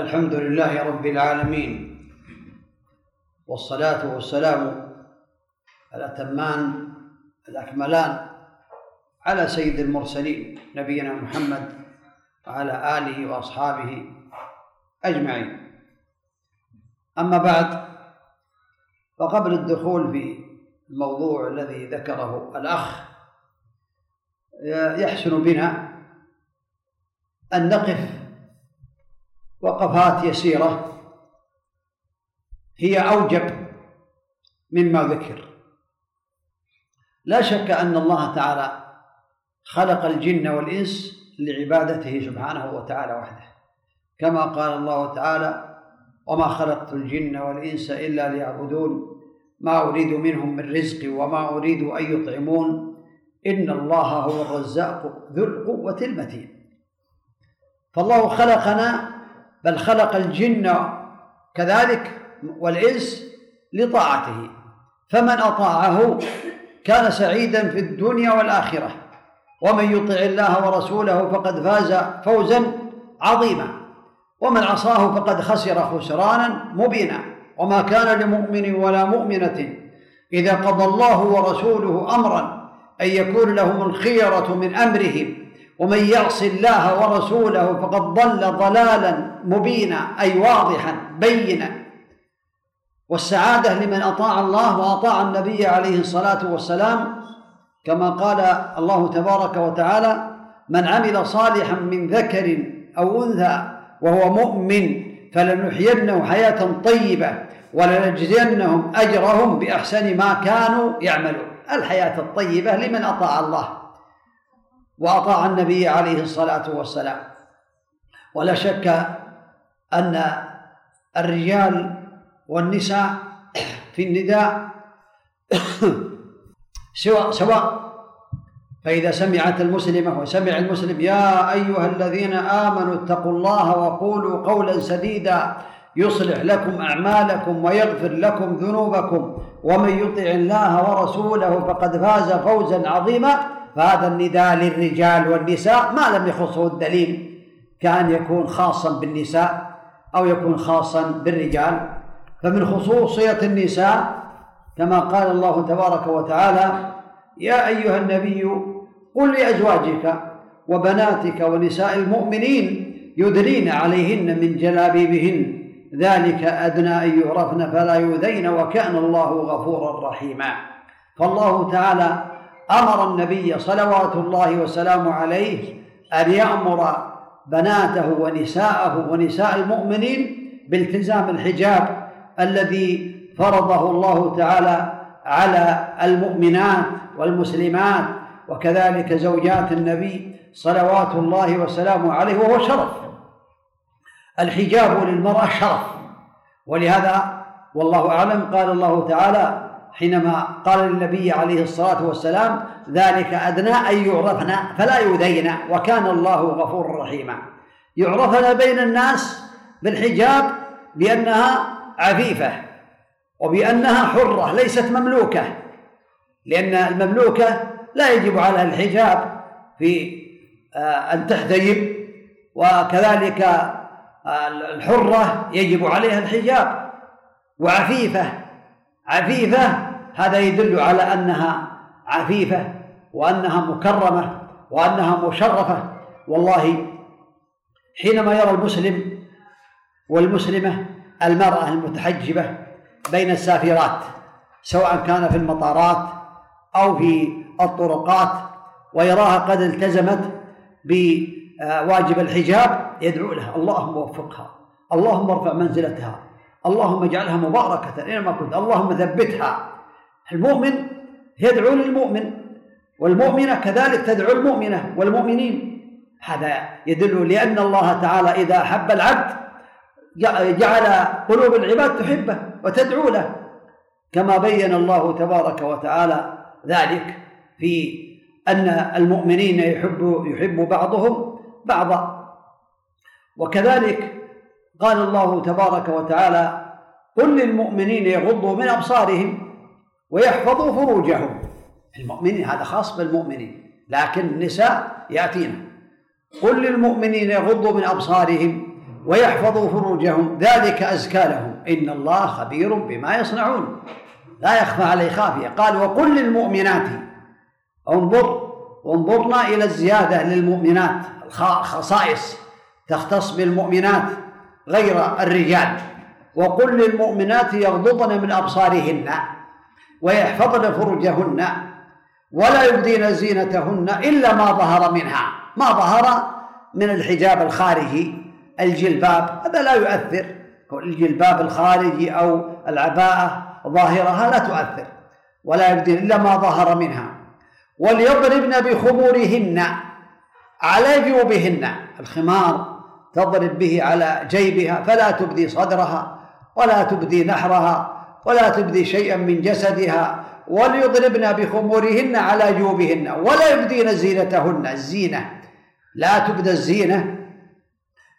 الحمد لله رب العالمين والصلاة والسلام الأتمان الأكملان على سيد المرسلين نبينا محمد وعلى آله وأصحابه أجمعين. أما بعد فقبل الدخول في الموضوع الذي ذكره الأخ يحسن بنا أن نقف وقفات يسيرة هي أوجب مما ذكر. لا شك أن الله تعالى خلق الجن والإنس لعبادته سبحانه وتعالى وحده. كما قال الله تعالى وما خلقت الجن والإنس إلا ليعبدون. ما أريد منهم من رزق وما أريد أن يطعمون. إن الله هو الرزاق ذو القوة المتين. فالله خلقنا بل خلق الجن كذلك والإنس لطاعته فمن أطاعه كان سعيدا في الدنيا والآخرة ومن يطع الله ورسوله فقد فاز فوزا عظيما ومن عصاه فقد خسر خسرانا مبينا وما كان لمؤمن ولا مؤمنة إذا قضى الله ورسوله أمرا أن يكون لهم الخيرة من أمرهم. ومن يعص الله ورسوله فقد ضل ضلالا مبينا أي واضحا بينا. والسعادة لمن أطاع الله وأطاع النبي عليه الصلاة والسلام كما قال الله تبارك وتعالى من عمل صالحا من ذكر أو أنثى وهو مؤمن فلنحيينه حياة طيبة ولنجزينهم أجرهم بأحسن ما كانوا يعملون. الحياة الطيبة لمن أطاع الله. وأطاع النبي عليه الصلاة والسلام. ولا شك أن الرجال والنساء في النداء سواء سواء. فإذا سمعت المسلمة وسمع المسلم يا أيها الذين آمنوا اتقوا الله وقولوا قولا سديدا يصلح لكم أعمالكم ويغفر لكم ذنوبكم ومن يطع الله ورسوله فقد فاز فوزا عظيما. فهذا النداء للرجال والنساء ما لم يخصه الدليل كأن يكون خاصا بالنساء أو يكون خاصا بالرجال. فمن خصوصية النساء كما قال الله تبارك وتعالى يا أيها النبي قل لأزواجك وبناتك ونساء المؤمنين يدرين عليهن من جلابيبهن ذلك أدنى أن يعرفن فلا يؤذين وكأن الله غفورا رحيما. فالله تعالى أمر النبي صلوات الله وسلامه عليه أن يأمر بناته ونساءه ونساء المؤمنين بالتزام الحجاب الذي فرضه الله تعالى على المؤمنات والمسلمات وكذلك زوجات النبي صلوات الله وسلامه عليه وهو شرف. الحجاب للمرأة شرف ولهذا والله أعلم قال الله تعالى حينما قال للنبي عليه الصلاة والسلام ذلك أدنى أن يعرفن فلا يؤذين وكان الله غفورا رحيما. يعرفن بين الناس بالحجاب بأنها عفيفة وبأنها حرة ليست مملوكة لأن المملوكة لا يجب عليها الحجاب في آه، أن تحتجب وكذلك آه، الحرة يجب عليها الحجاب وعفيفة عفيفة هذا يدل على أنها عفيفة وأنها مكرمة وأنها مشرفة. والله حينما يرى المسلم والمسلمة المرأة المتحجبة بين السافرات سواء كان في المطارات أو في الطرقات ويراها قد التزمت بواجب الحجاب يدعو لها اللهم وفقها اللهم ارفع منزلتها. اللهم اجعلها مباركة أينما كنت. اللهم ثبتها. المؤمن يدعو للمؤمن والمؤمنة كذلك تدعو المؤمنة والمؤمنين. هذا يدل لأن الله تعالى إذا أحب العبد جعل قلوب العباد تحبه وتدعو له. كما بين الله تبارك وتعالى ذلك في أن المؤمنين يحب يحب بعضهم بعضا. وكذلك قال الله تبارك وتعالى قل للمؤمنين يغضوا من أبصارهم ويحفظوا فروجهم. المؤمنين هذا خاص بالمؤمنين لكن النساء يأتينا. قل للمؤمنين يغضوا من أبصارهم ويحفظوا فروجهم ذلك أزكى لهم. إن الله خبير بما يصنعون. لا يخفى عليه خافية. قال وقل للمؤمنات انظر انظرنا إلى الزيادة للمؤمنات خصائص تختص بالمؤمنات. غير الرجال. وقل للمؤمنات يغضضن من أبصارهن ويحفظن فروجهن ولا يبدين زينتهن إلا ما ظهر منها. ما ظهر من الحجاب الخارجي الجلباب. هذا لا يؤثر. الجلباب الخارجي أو العباءة ظاهرها لا تؤثر ولا يبدين إلا ما ظهر منها. وليضربن بخمورهن على جيوبهن. الخمار تضرب به على جيبها فلا تبدي صدرها ولا تبدي نحرها ولا تبدي شيئا من جسدها وليضربن بخمورهن على جيوبهن ولا يبدين زينتهن. الزينة لا تبدى الزينة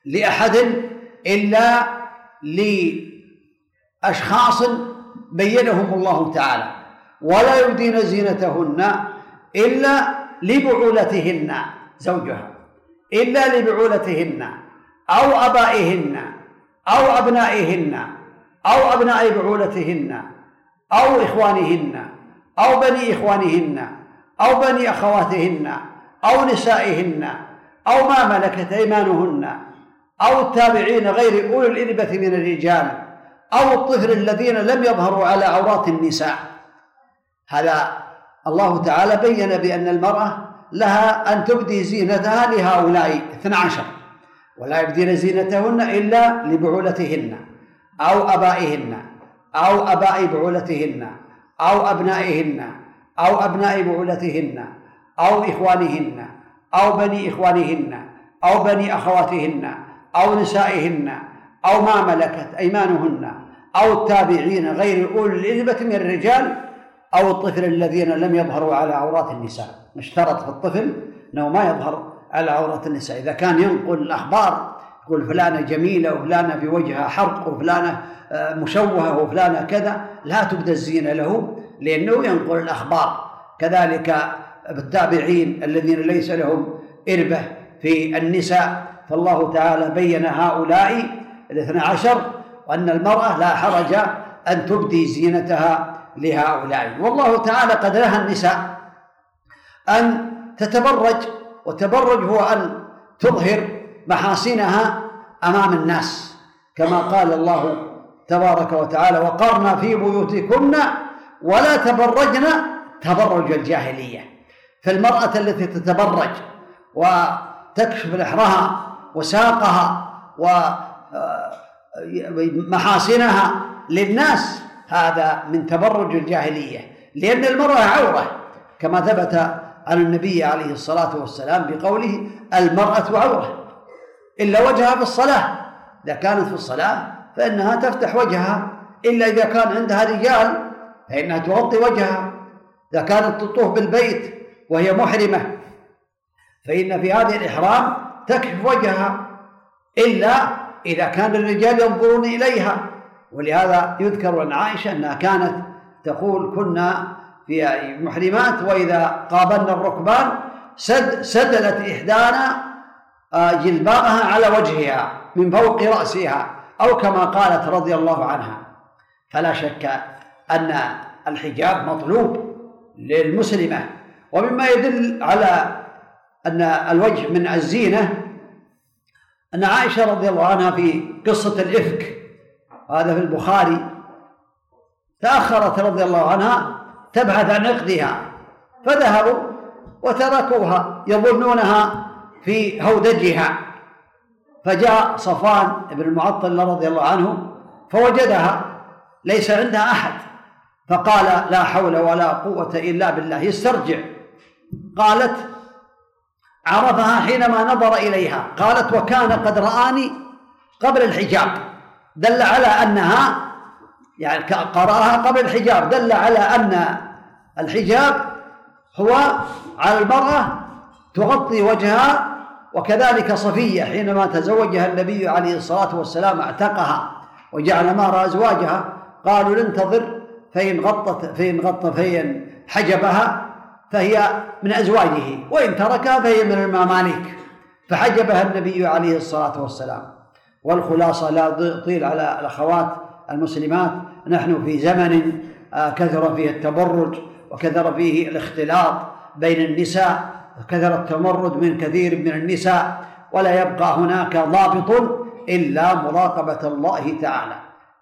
لأحد إلا لأشخاص بينهم الله تعالى ولا يبدين زينتهن إلا لبعولتهن زوجها إلا لبعولتهن. أو أبائهن أو أبنائهن أو أبناء بعولتهن أو إخوانهن أو بني إخوانهن أو بني أخواتهن أو نسائهن أو ما ملكت أيمانهن أو التابعين غير أولي الإربة من الرجال أو الطفل الذين لم يظهروا على عورات النساء. هذا الله تعالى بين بأن المرأة لها أن تبدي زينتها لهؤلاء 12 ولا يبدين زينتهن إلا لبعولتهن أو أبائهن أو أباء بعولتهن أو أبنائهن أو أبناء بعولتهن أو إخوانهن أو بني إخوانهن أو بني أخواتهن أو نسائهن أو ما ملكت أيمانهن أو التابعين غير أولي الإذبة من الرجال أو الطفل الذين لم يظهروا على عورات النساء. اشترط في الطفل أنه ما يظهر على عورات النساء. إذا كان ينقل الأخبار يقول فلانة جميلة وفلانة في وجهها حرق وفلانة آه، مشوهة وفلانة كذا لا تبدى الزينة له لأنه ينقل الأخبار. كذلك التابعين الذين ليس لهم إربة في النساء. فالله تعالى بين هؤلاء الاثنى عشر وأن المرأة لا حرج أن تبدي زينتها لهؤلاء. والله تعالى قد نهى النساء أن تتبرج وتبرج هو أن تظهر محاسنها أمام الناس كما قال الله تبارك وتعالى وقرنا في بيوتكن ولا تبرجن تبرج الجاهلية فالمرأة التي تتبرج وتكشف نحرها وساقها ومحاسنها آه، للناس هذا من تبرج الجاهلية لأن المرأة عورة كما ثبت عن النبي عليه الصلاة والسلام بقوله المرأة عورة. إلا وجهها في الصلاة. إذا كانت في الصلاة فإنها تفتح وجهها. إلا إذا كان عندها رجال فإنها تغطي وجهها. إذا كانت تطوف بالبيت وهي محرمة فإن في هذه الإحرام تكشف وجهها. إلا إذا كان الرجال ينظرون إليها. ولهذا يذكر عن عائشة أنها كانت تقول كنا في محرمات وإذا قابلنا الركبان سد سدلت إحدانا آه، جلبابها على وجهها من فوق رأسها أو كما قالت رضي الله عنها. فلا شك أن الحجاب مطلوب للمسلمة. ومما يدل على أن الوجه من الزينة أن عائشة رضي الله عنها في قصة الإفك هذا في البخاري تأخرت رضي الله عنها تبحث عن عقدها فذهبوا وتركوها يظنونها في هودجها. فجاء صفوان بن المعطل رضي الله عنه فوجدها ليس عندها أحد. فقال لا حول ولا قوة إلا بالله يسترجع قالت عرفها حينما نظر إليها. قالت وكان قد رآني قبل الحجاب. دل على أنها يعني قرأها قبل الحجاب دل على أن الحجاب هو على المرأة تغطي وجهها وكذلك صفية حينما تزوجها النبي عليه الصلاة والسلام اعتقها وجعل مهر أزواجها قالوا ننتظر فإن غطت فإن غط فإن حجبها فهي من أزواجه وإن تركها فهي من المماليك. فحجبها النبي عليه الصلاة والسلام. والخلاصة لا أطيل على الأخوات المسلمات. نحن في زمن آه، كثر فيه التبرج وكثر فيه الاختلاط بين النساء وكثر التمرد من كثير من النساء ولا يبقى هناك ضابط إلا مراقبة الله تعالى.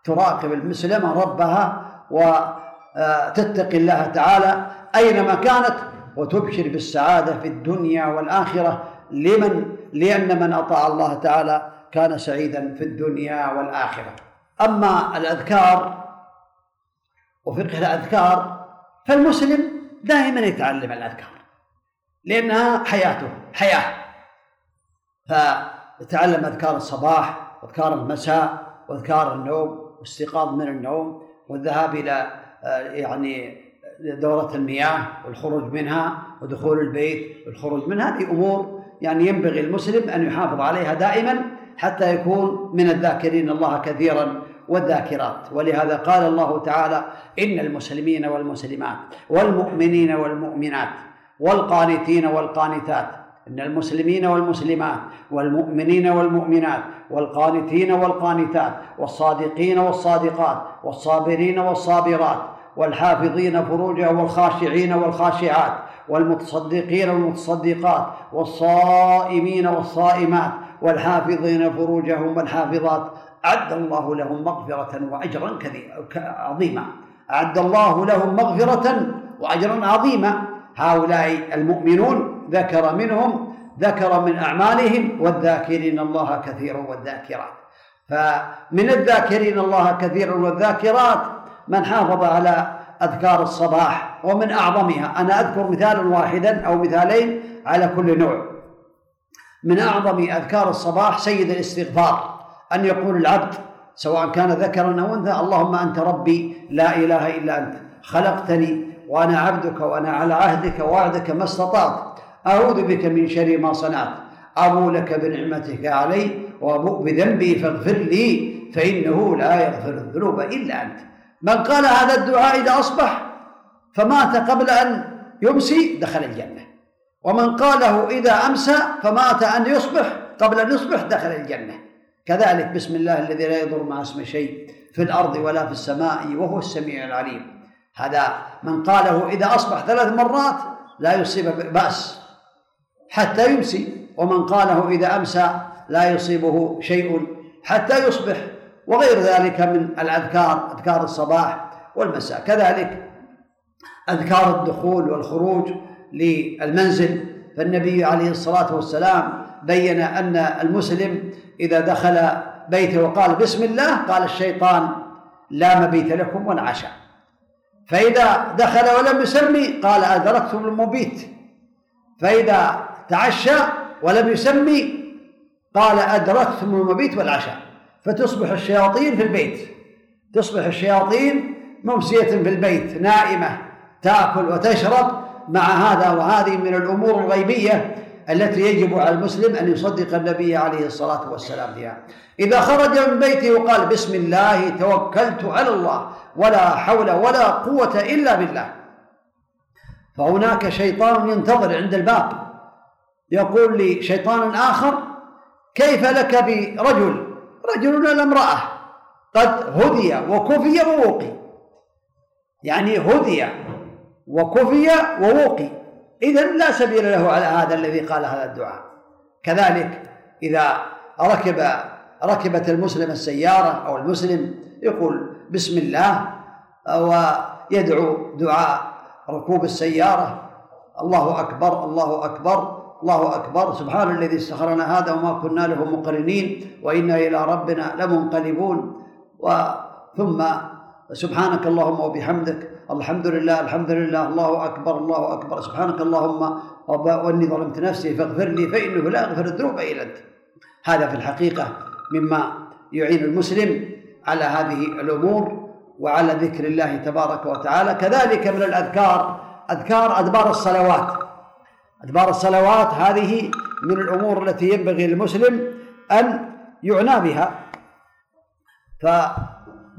تراقب المسلمة ربها وتتقي الله تعالى أينما كانت وتبشر بالسعادة في الدنيا والآخرة. لمن؟ لأن من أطاع الله تعالى كان سعيدا في الدنيا والآخرة. أما الأذكار وفقه الأذكار فالمسلم دائما يتعلم الأذكار لأنها حياته حياة. فيتعلم أذكار الصباح وأذكار المساء وأذكار النوم والاستيقاظ من النوم والذهاب إلى آه، يعني دورة المياه والخروج منها ودخول البيت والخروج منها. هذه أمور يعني ينبغي المسلم أن يحافظ عليها دائما حتى يكون من الذاكرين الله كثيرا. والذاكرات. ولهذا قال الله تعالى إن المسلمين والمسلمات والمؤمنين والمؤمنات والقانتين والقانتات إن المسلمين والمسلمات والمؤمنين والمؤمنات والقانتين والقانتات والصادقين والصادقات والصابرين والصابرات والحافظين فروجهم والخاشعين والخاشعات والمتصدقين والمتصدقات والصائمين والصائمات والحافظين فروجهم والحافظات أعد الله لهم مغفرة وأجرا عظيما. أعد الله لهم مغفرة وأجرا عظيما. هؤلاء المؤمنون ذكر منهم ذكر من أعمالهم والذاكرين الله كثيرا والذاكرات. فمن الذاكرين الله كثيرا والذاكرات من حافظ على أذكار الصباح ومن أعظمها. أنا أذكر مثالا واحدا أو مثالين على كل نوع. من أعظم أذكار الصباح سيد الاستغفار. أن يقول العبد سواء كان ذكرا أو أنثى اللهم أنت ربي لا إله إلا أنت خلقتني وأنا عبدك وأنا على عهدك ووعدك ما استطعت أعوذ بك من شر ما صنعت أبو لك بنعمتك علي وأبوء بذنبي فاغفر لي فإنه لا يغفر الذنوب إلا أنت. من قال هذا الدعاء إذا أصبح فمات قبل أن يمسي دخل الجنة. ومن قاله إذا أمسى فمات أن يصبح قبل أن يصبح دخل الجنة. كذلك بسم الله الذي لا يضر مع اسم شيء في الأرض ولا في السماء وهو السميع العليم. هذا من قاله إذا أصبح ثلاث مرات لا يصيب بأس حتى يمسي ومن قاله إذا أمسى لا يصيبه شيء حتى يصبح وغير ذلك من الأذكار أذكار الصباح والمساء. كذلك أذكار الدخول والخروج للمنزل. فالنبي عليه الصلاة والسلام بين أن المسلم إذا دخل بيته وقال بسم الله قال الشيطان لا مبيت لكم عشاء فإذا دخل ولم يسمي قال أدركتم المبيت. فإذا تعشى ولم يسمي قال أدركتم المبيت والعشاء فتصبح الشياطين في البيت. تصبح الشياطين ممسية في البيت نائمة تأكل وتشرب مع هذا وهذه من الأمور الغيبية التي يجب على المسلم أن يصدق النبي عليه الصلاة والسلام فيها. إذا خرج من بيته وقال بسم الله توكلت على الله ولا حول ولا قوة إلا بالله. فهناك شيطان ينتظر عند الباب. يقول لي شيطان آخر كيف لك برجل؟ رجل ولا امرأة؟ قد هدي وكفي ووقي. يعني هدي وكفي ووقي. إذا لا سبيل له على هذا الذي قال هذا الدعاء. كذلك إذا ركب ركبت المسلم السيارة أو المسلم يقول بسم الله ويدعو دعاء ركوب السيارة الله أكبر الله أكبر الله أكبر سبحان الذي استخرنا هذا وما كنا له مقرنين وإنا إلى ربنا لمنقلبون. وثم سبحانك اللهم وبحمدك الحمد لله الحمد لله الله أكبر الله أكبر. سبحانك اللهم وإني ظلمت نفسي فاغفر لي فإنه لا يغفر الذنوب إلا أنت. هذا في الحقيقة مما يعين المسلم على هذه الأمور وعلى ذكر الله تبارك وتعالى. كذلك من الأذكار أذكار أدبار الصلوات. أدبار الصلوات هذه من الأمور التي ينبغي للمسلم أن يعنى بها.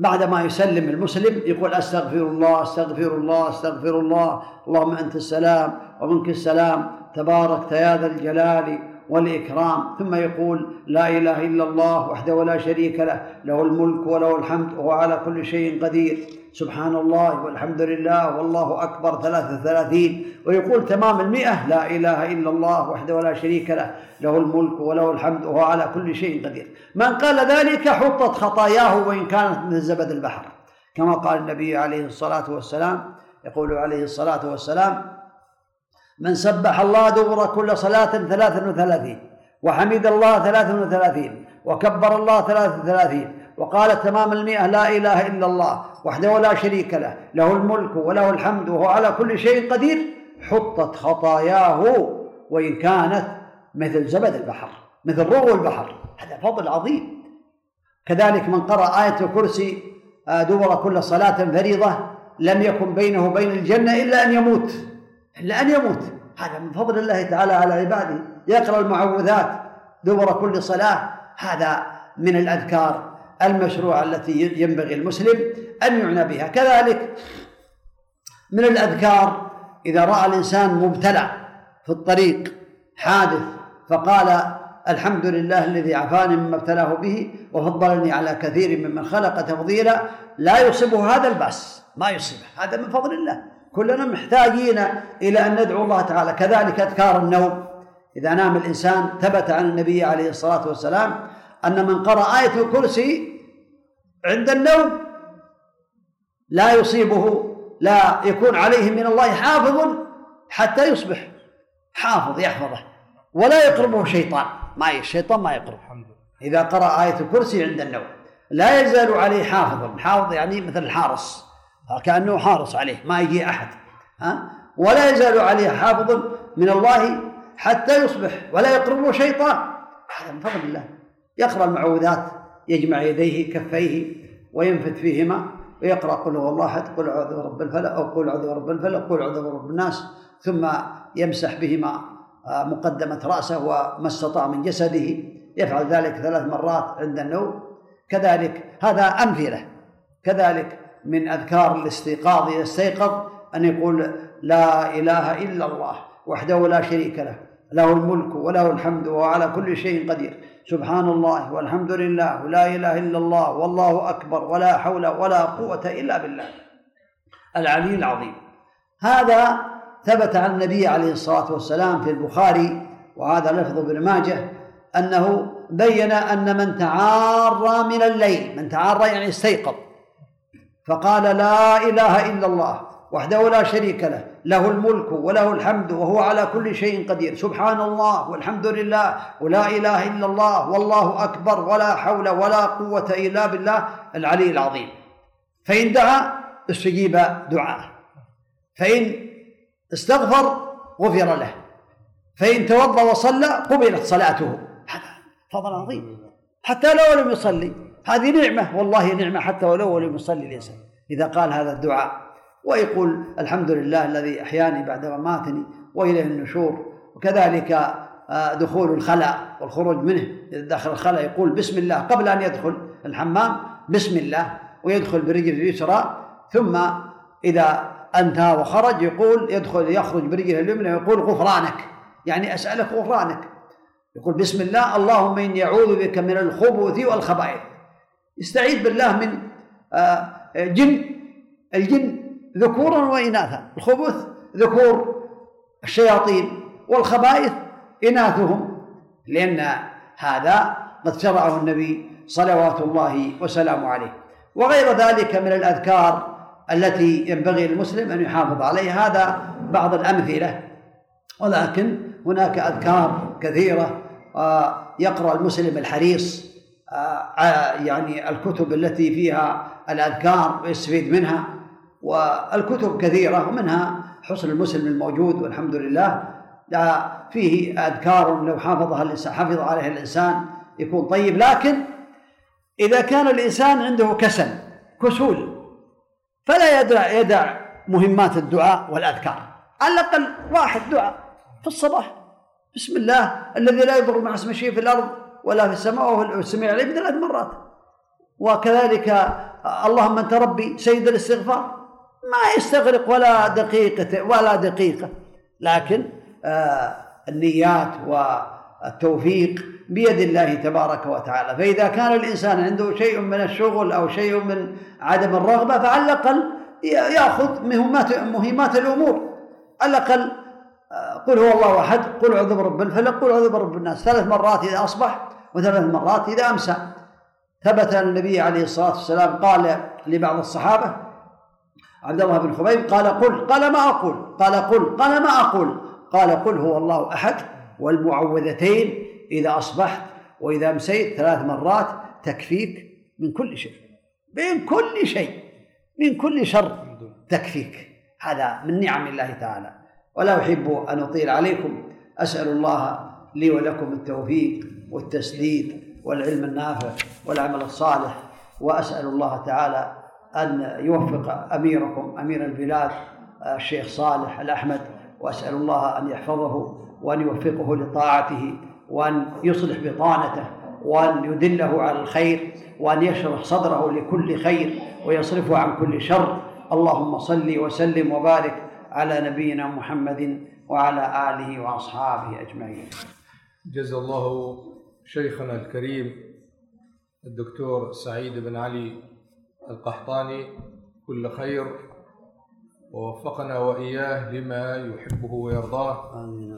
فبعدما يسلم المسلم يقول أستغفر الله أستغفر الله أستغفر الله. اللهم أنت السلام ومنك السلام. تبارك يا ذا الجلال. والإكرام ثم يقول لا إله إلا الله وحده لا شريك له له الملك وله الحمد وهو على كل شيء قدير. سبحان الله والحمد لله والله أكبر ثلاثة ثلاثين ويقول تمام المئة لا إله إلا الله وحده لا شريك له له الملك وله الحمد وهو على كل شيء قدير. من قال ذلك حطت خطاياه وإن كانت من زبد البحر. كما قال النبي عليه الصلاة والسلام يقول عليه الصلاة والسلام من سبح الله دبر كل صلاة ثلاثا وثلاثين وحمد الله ثلاثا وثلاثين وكبر الله ثلاثا وثلاثين وقال تمام المئة لا إله إلا الله وحده لا شريك له له الملك وله الحمد وهو على كل شيء قدير حطت خطاياه وإن كانت مثل زبد البحر مثل رغو البحر. هذا فضل عظيم. كذلك من قرأ آية الكرسي آه، دبر كل صلاة فريضة لم يكن بينه وبين الجنة إلا أن يموت. إلا أن يموت. هذا من فضل الله تعالى على عباده. يقرأ المعوذات دبر كل صلاة. هذا من الأذكار المشروعة التي ينبغي المسلم أن يعنى بها. كذلك من الأذكار إذا رأى الإنسان مبتلى في الطريق حادث فقال الحمد لله الذي عافاني مما ابتلاه به وفضلني على كثير ممن خلق تفضيلا لا يصيبه هذا البأس. ما يصيبه. هذا من فضل الله. كلنا محتاجين إلى أن ندعو الله تعالى. كذلك أذكار النوم. إذا نام الإنسان ثبت عن النبي عليه الصلاة والسلام أن من قرأ آية الكرسي عند النوم لا يصيبه لا يكون عليه من الله حافظ حتى يصبح حافظ يحفظه ولا يقربه شيطان. ما الشيطان ما يقرب. إذا قرأ آية الكرسي عند النوم لا يزال عليه حافظ. حافظ يعني مثل الحارس. كأنه حارس عليه ما يجي أحد ها؟ ولا يزال عليه حافظ من الله حتى يصبح ولا يقربه شيطان. هذا من فضل الله. يقرأ المعوذات يجمع يديه كفيه وينفث فيهما ويقرأ قل هو الله أحد قل أعوذ برب الفلق أو قل أعوذ برب الفلق قل أعوذ برب الناس. ثم يمسح بهما آه، مقدمة رأسه وما استطاع من جسده. يفعل ذلك ثلاث مرات عند النوم. كذلك هذا أمثلة. كذلك من أذكار الاستيقاظ إذا استيقظ أن يقول لا إله إلا الله وحده لا شريك له له الملك وله الحمد وهو على كل شيء قدير. سبحان الله والحمد لله ولا إله إلا الله والله أكبر ولا حول ولا قوة إلا بالله. العلي العظيم. هذا ثبت عن النبي عليه الصلاة والسلام في البخاري وهذا لفظ ابن ماجه أنه بين أن من تعارى من الليل من تعارى يعني استيقظ. فقال لا إله إلا الله وحده لا شريك له له الملك وله الحمد وهو على كل شيء قدير. سبحان الله والحمد لله ولا إله إلا الله والله أكبر ولا حول ولا قوة إلا بالله العلي العظيم. فإن دعا استجيب دعاءه. فإن استغفر غفر له. فإن توضأ وصلى قبلت صلاته. هذا فضل عظيم. حتى لو لم يصلي. هذه نعمة والله نعمة حتى ولو لم يصلي الإنسان إذا قال هذا الدعاء ويقول الحمد لله الذي أحياني بعد مماتني وإليه النشور. وكذلك آه، دخول الخلاء والخروج منه. إذا دخل الخلاء يقول بسم الله قبل أن يدخل الحمام بسم الله ويدخل برجل اليسرى. ثم إذا أنتهى وخرج يقول يدخل يخرج برجله اليمنى ويقول غفرانك. يعني أسألك غفرانك. يقول بسم الله اللهم إني أعوذ بك من الخبث والخبائث. يستعيذ بالله من آه، جن الجن ذكورا وإناثا الخبث ذكور الشياطين والخبائث إناثهم لأن هذا قد شرعه النبي صلوات الله وسلامه عليه. وغير ذلك من الأذكار التي ينبغي للمسلم أن يحافظ عليها هذا بعض الأمثلة. ولكن هناك أذكار كثيرة يقرأ المسلم الحريص يعني الكتب التي فيها الأذكار ويستفيد منها والكتب كثيرة ومنها حسن المسلم الموجود والحمد لله. فيه أذكار لو حافظها حفظ عليها الإنسان يكون طيب. لكن إذا كان الإنسان عنده كسل كسول فلا يدع يدع مهمات الدعاء والأذكار. على الأقل واحد دعاء في الصباح. بسم الله الذي لا يضر مع اسم شيء في الأرض ولا في السماء وهو السميع العليم ثلاث مرات. وكذلك اللهم أنت ربي سيد الاستغفار. ما يستغرق ولا دقيقة ولا دقيقة. لكن آه النيات والتوفيق بيد الله تبارك وتعالى. فإذا كان الإنسان عنده شيء من الشغل أو شيء من عدم الرغبة فعلى الأقل يأخذ مهمات مهمات الأمور. على الأقل آه، قل هو الله أحد قل أعوذ برب الفلق قل أعوذ برب الناس. ثلاث مرات إذا أصبح وثلاث مرات إذا أمسى. ثبت أن النبي عليه الصلاة والسلام قال لبعض الصحابة عبد الله بن خبيب قال قل قال ما أقول؟ قال قل قال ما أقول؟ قال قل هو الله أحد والمعوذتين إذا أصبحت وإذا أمسيت ثلاث مرات تكفيك من كل شيء. من كل شيء من كل شر تكفيك. هذا من نعم الله تعالى. ولا أحب أن أطيل عليكم. أسأل الله لي ولكم التوفيق. والتسديد والعلم النافع والعمل الصالح وأسأل الله تعالى أن يوفق أميركم أمير البلاد الشيخ صالح الأحمد وأسأل الله أن يحفظه وأن يوفقه لطاعته وأن يصلح بطانته وأن يدله على الخير وأن يشرح صدره لكل خير ويصرفه عن كل شر. اللهم صل وسلم وبارك على نبينا محمد وعلى آله وأصحابه أجمعين. جزا الله شيخنا الكريم الدكتور سعيد بن علي القحطاني كل خير. ووفقنا وإياه لما يحبه ويرضاه. آمين.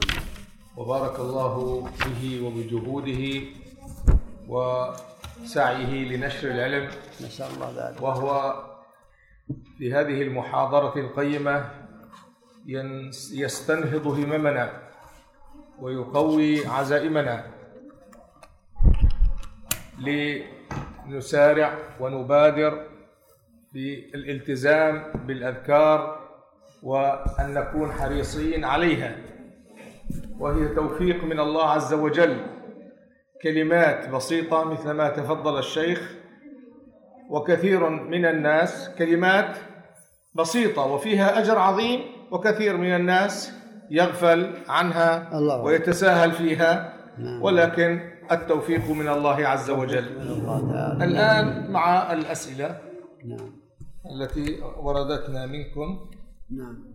وبارك الله به وبجهوده وسعيه لنشر العلم. نسأل الله ذلك. وهو في هذه المحاضرة القيمة يستنهض هممنا ويقوي عزائمنا. لنسارع ونبادر في الالتزام بالأذكار وأن نكون حريصين عليها وهي توفيق من الله عز وجل كلمات بسيطة مثل ما تفضل الشيخ وكثير من الناس كلمات بسيطة وفيها أجر عظيم وكثير من الناس يغفل عنها. ويتساهل فيها نعم. ولكن التوفيق من الله عز وجل. الآن مع الأسئلة نعم. التي وردتنا منكم. نعم.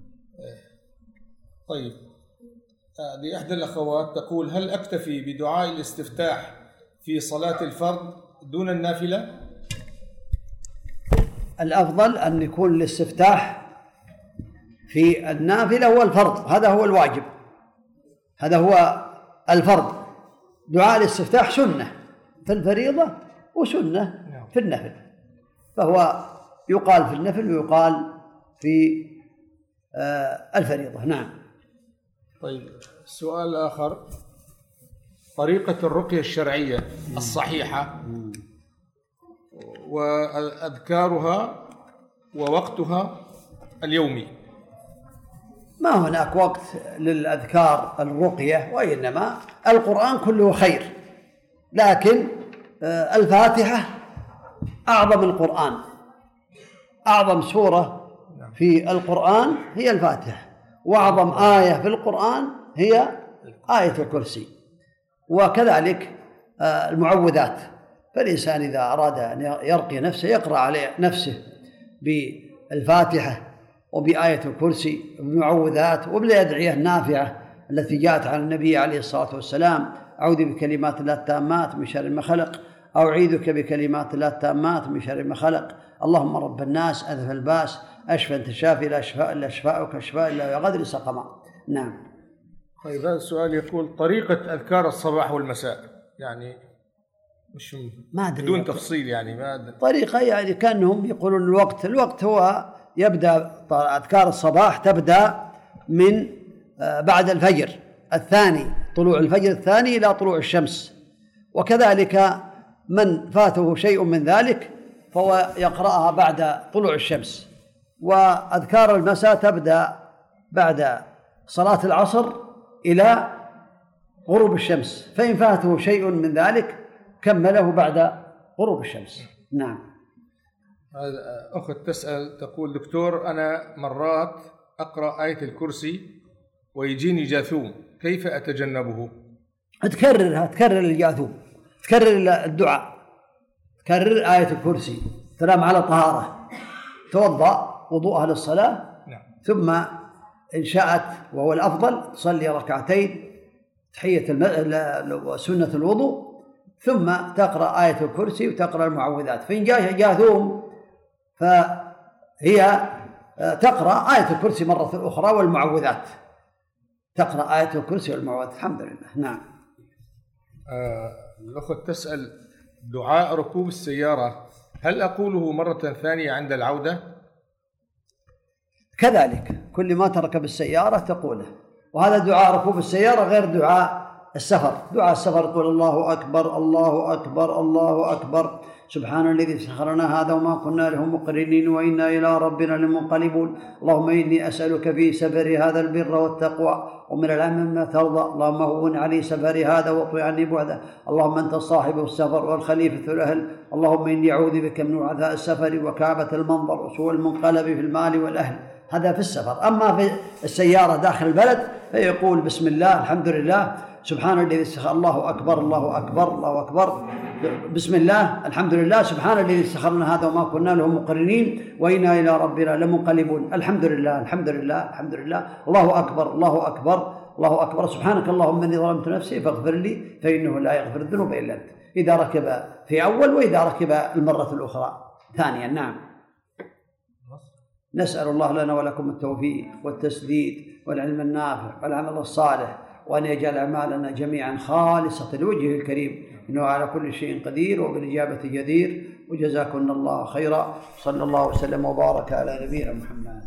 طيب. آه، لإحدى الأخوات تقول هل أكتفي بدعاء الاستفتاح في صلاة الفرض دون النافلة؟ الأفضل أن يكون الاستفتاح في النافلة والفرض. هذا هو الواجب. هذا هو الفرض. دعاء الاستفتاح سنة في الفريضة وسنة في النفل. فهو يقال في النفل ويقال في آه، الفريضة. نعم. طيب سؤال آخر. طريقة الرقية الشرعية الصحيحة وأذكارها ووقتها اليومي. ما هناك وقت للأذكار الرقية وإنما القرآن كله خير. لكن آه، الفاتحة أعظم القرآن. أعظم سورة في القرآن هي الفاتحة. وأعظم آية في القرآن هي آية الكرسي. وكذلك آه، المعوذات. فالإنسان إذا أراد أن يرقي نفسه يقرأ عليه نفسه بالفاتحة. وبآية الكرسي وبالمعوذات وبالأدعية النافعة التي جاءت عن النبي عليه الصلاة والسلام. أعوذ بكلمات الله التامات من شر ما خلق. أعيذك بكلمات الله التامات من شر ما خلق. اللهم رب الناس أذهب الباس أشفى أنت الشافي لا شفاء إلا شفاؤك شفاء إلا بغدر سقما نعم. طيب هذا السؤال يقول طريقة أذكار الصباح والمساء. يعني مش ما أدري بدون تفصيل يعني ما أدري. طريقة يعني كأنهم يقولون الوقت. الوقت هو يبدأ أذكار الصباح تبدأ من آه، بعد الفجر الثاني طلوع الفجر الثاني إلى طلوع الشمس. وكذلك من فاته شيء من ذلك فهو يقرأها بعد طلوع الشمس. وأذكار المساء تبدأ بعد صلاة العصر إلى غروب الشمس. فإن فاته شيء من ذلك كمله بعد غروب الشمس. نعم. أخت تسأل تقول دكتور أنا مرات أقرأ آية الكرسي ويجيني جاثوم كيف أتجنبه؟ تكررها تكرر الجاثوم تكرر الدعاء تكرر آية الكرسي تنام على طهارة توضأ وضوءها للصلاة نعم ثم إن شاءت وهو الأفضل تصلي ركعتين تحية سنة الوضوء ثم تقرأ آية الكرسي وتقرأ المعوذات فإن جاء جاثوم فهي تقرأ آية الكرسي مرة أخرى والمعوذات. تقرأ آية الكرسي والمعوذات. الحمد لله. نعم. آه الأخت تسأل دعاء ركوب السيارة هل أقوله مرة ثانية عند العودة؟ كذلك. كل ما تركب السيارة تقوله. وهذا دعاء ركوب السيارة غير دعاء السفر. دعاء السفر تقول الله أكبر الله أكبر الله أكبر. سبحان الذي سخرنا هذا وما كنا له مقرنين وإنا إلى ربنا لمنقلبون. اللهم إني أسألك في سفري هذا البر والتقوى ومن العمل ما ترضى. اللهم هون علي سفري هذا واطوي عني بعده. اللهم أنت صاحب السفر والخليفة الأهل. اللهم إني أعوذ بك من عذاب السفر وكعبة المنظر وسوء المنقلب في المال والأهل. هذا في السفر. أما في السيارة داخل البلد فيقول بسم الله الحمد لله. سبحان الذي الله أكبر الله أكبر الله أكبر. بسم الله الحمد لله سبحان الذي استخرنا هذا وما كنا له مقرنين وإنا إلى ربنا لمنقلبون. الحمد لله الحمد لله الحمد لله. الله أكبر الله أكبر الله أكبر. سبحانك اللهم إني ظلمت نفسي فاغفر لي فإنه لا يغفر الذنوب إلا أنت. إذا ركب في أول وإذا ركب المرة الأخرى. ثانيا نعم. نسأل الله لنا ولكم التوفيق والتسديد والعلم النافع والعمل الصالح وأن يجعل أعمالنا جميعا خالصة لوجهه الكريم. إنه على كل شيء قدير وبالإجابة جدير. وجزاكم الله خيرا. صلى الله وسلم وبارك على نبينا محمد.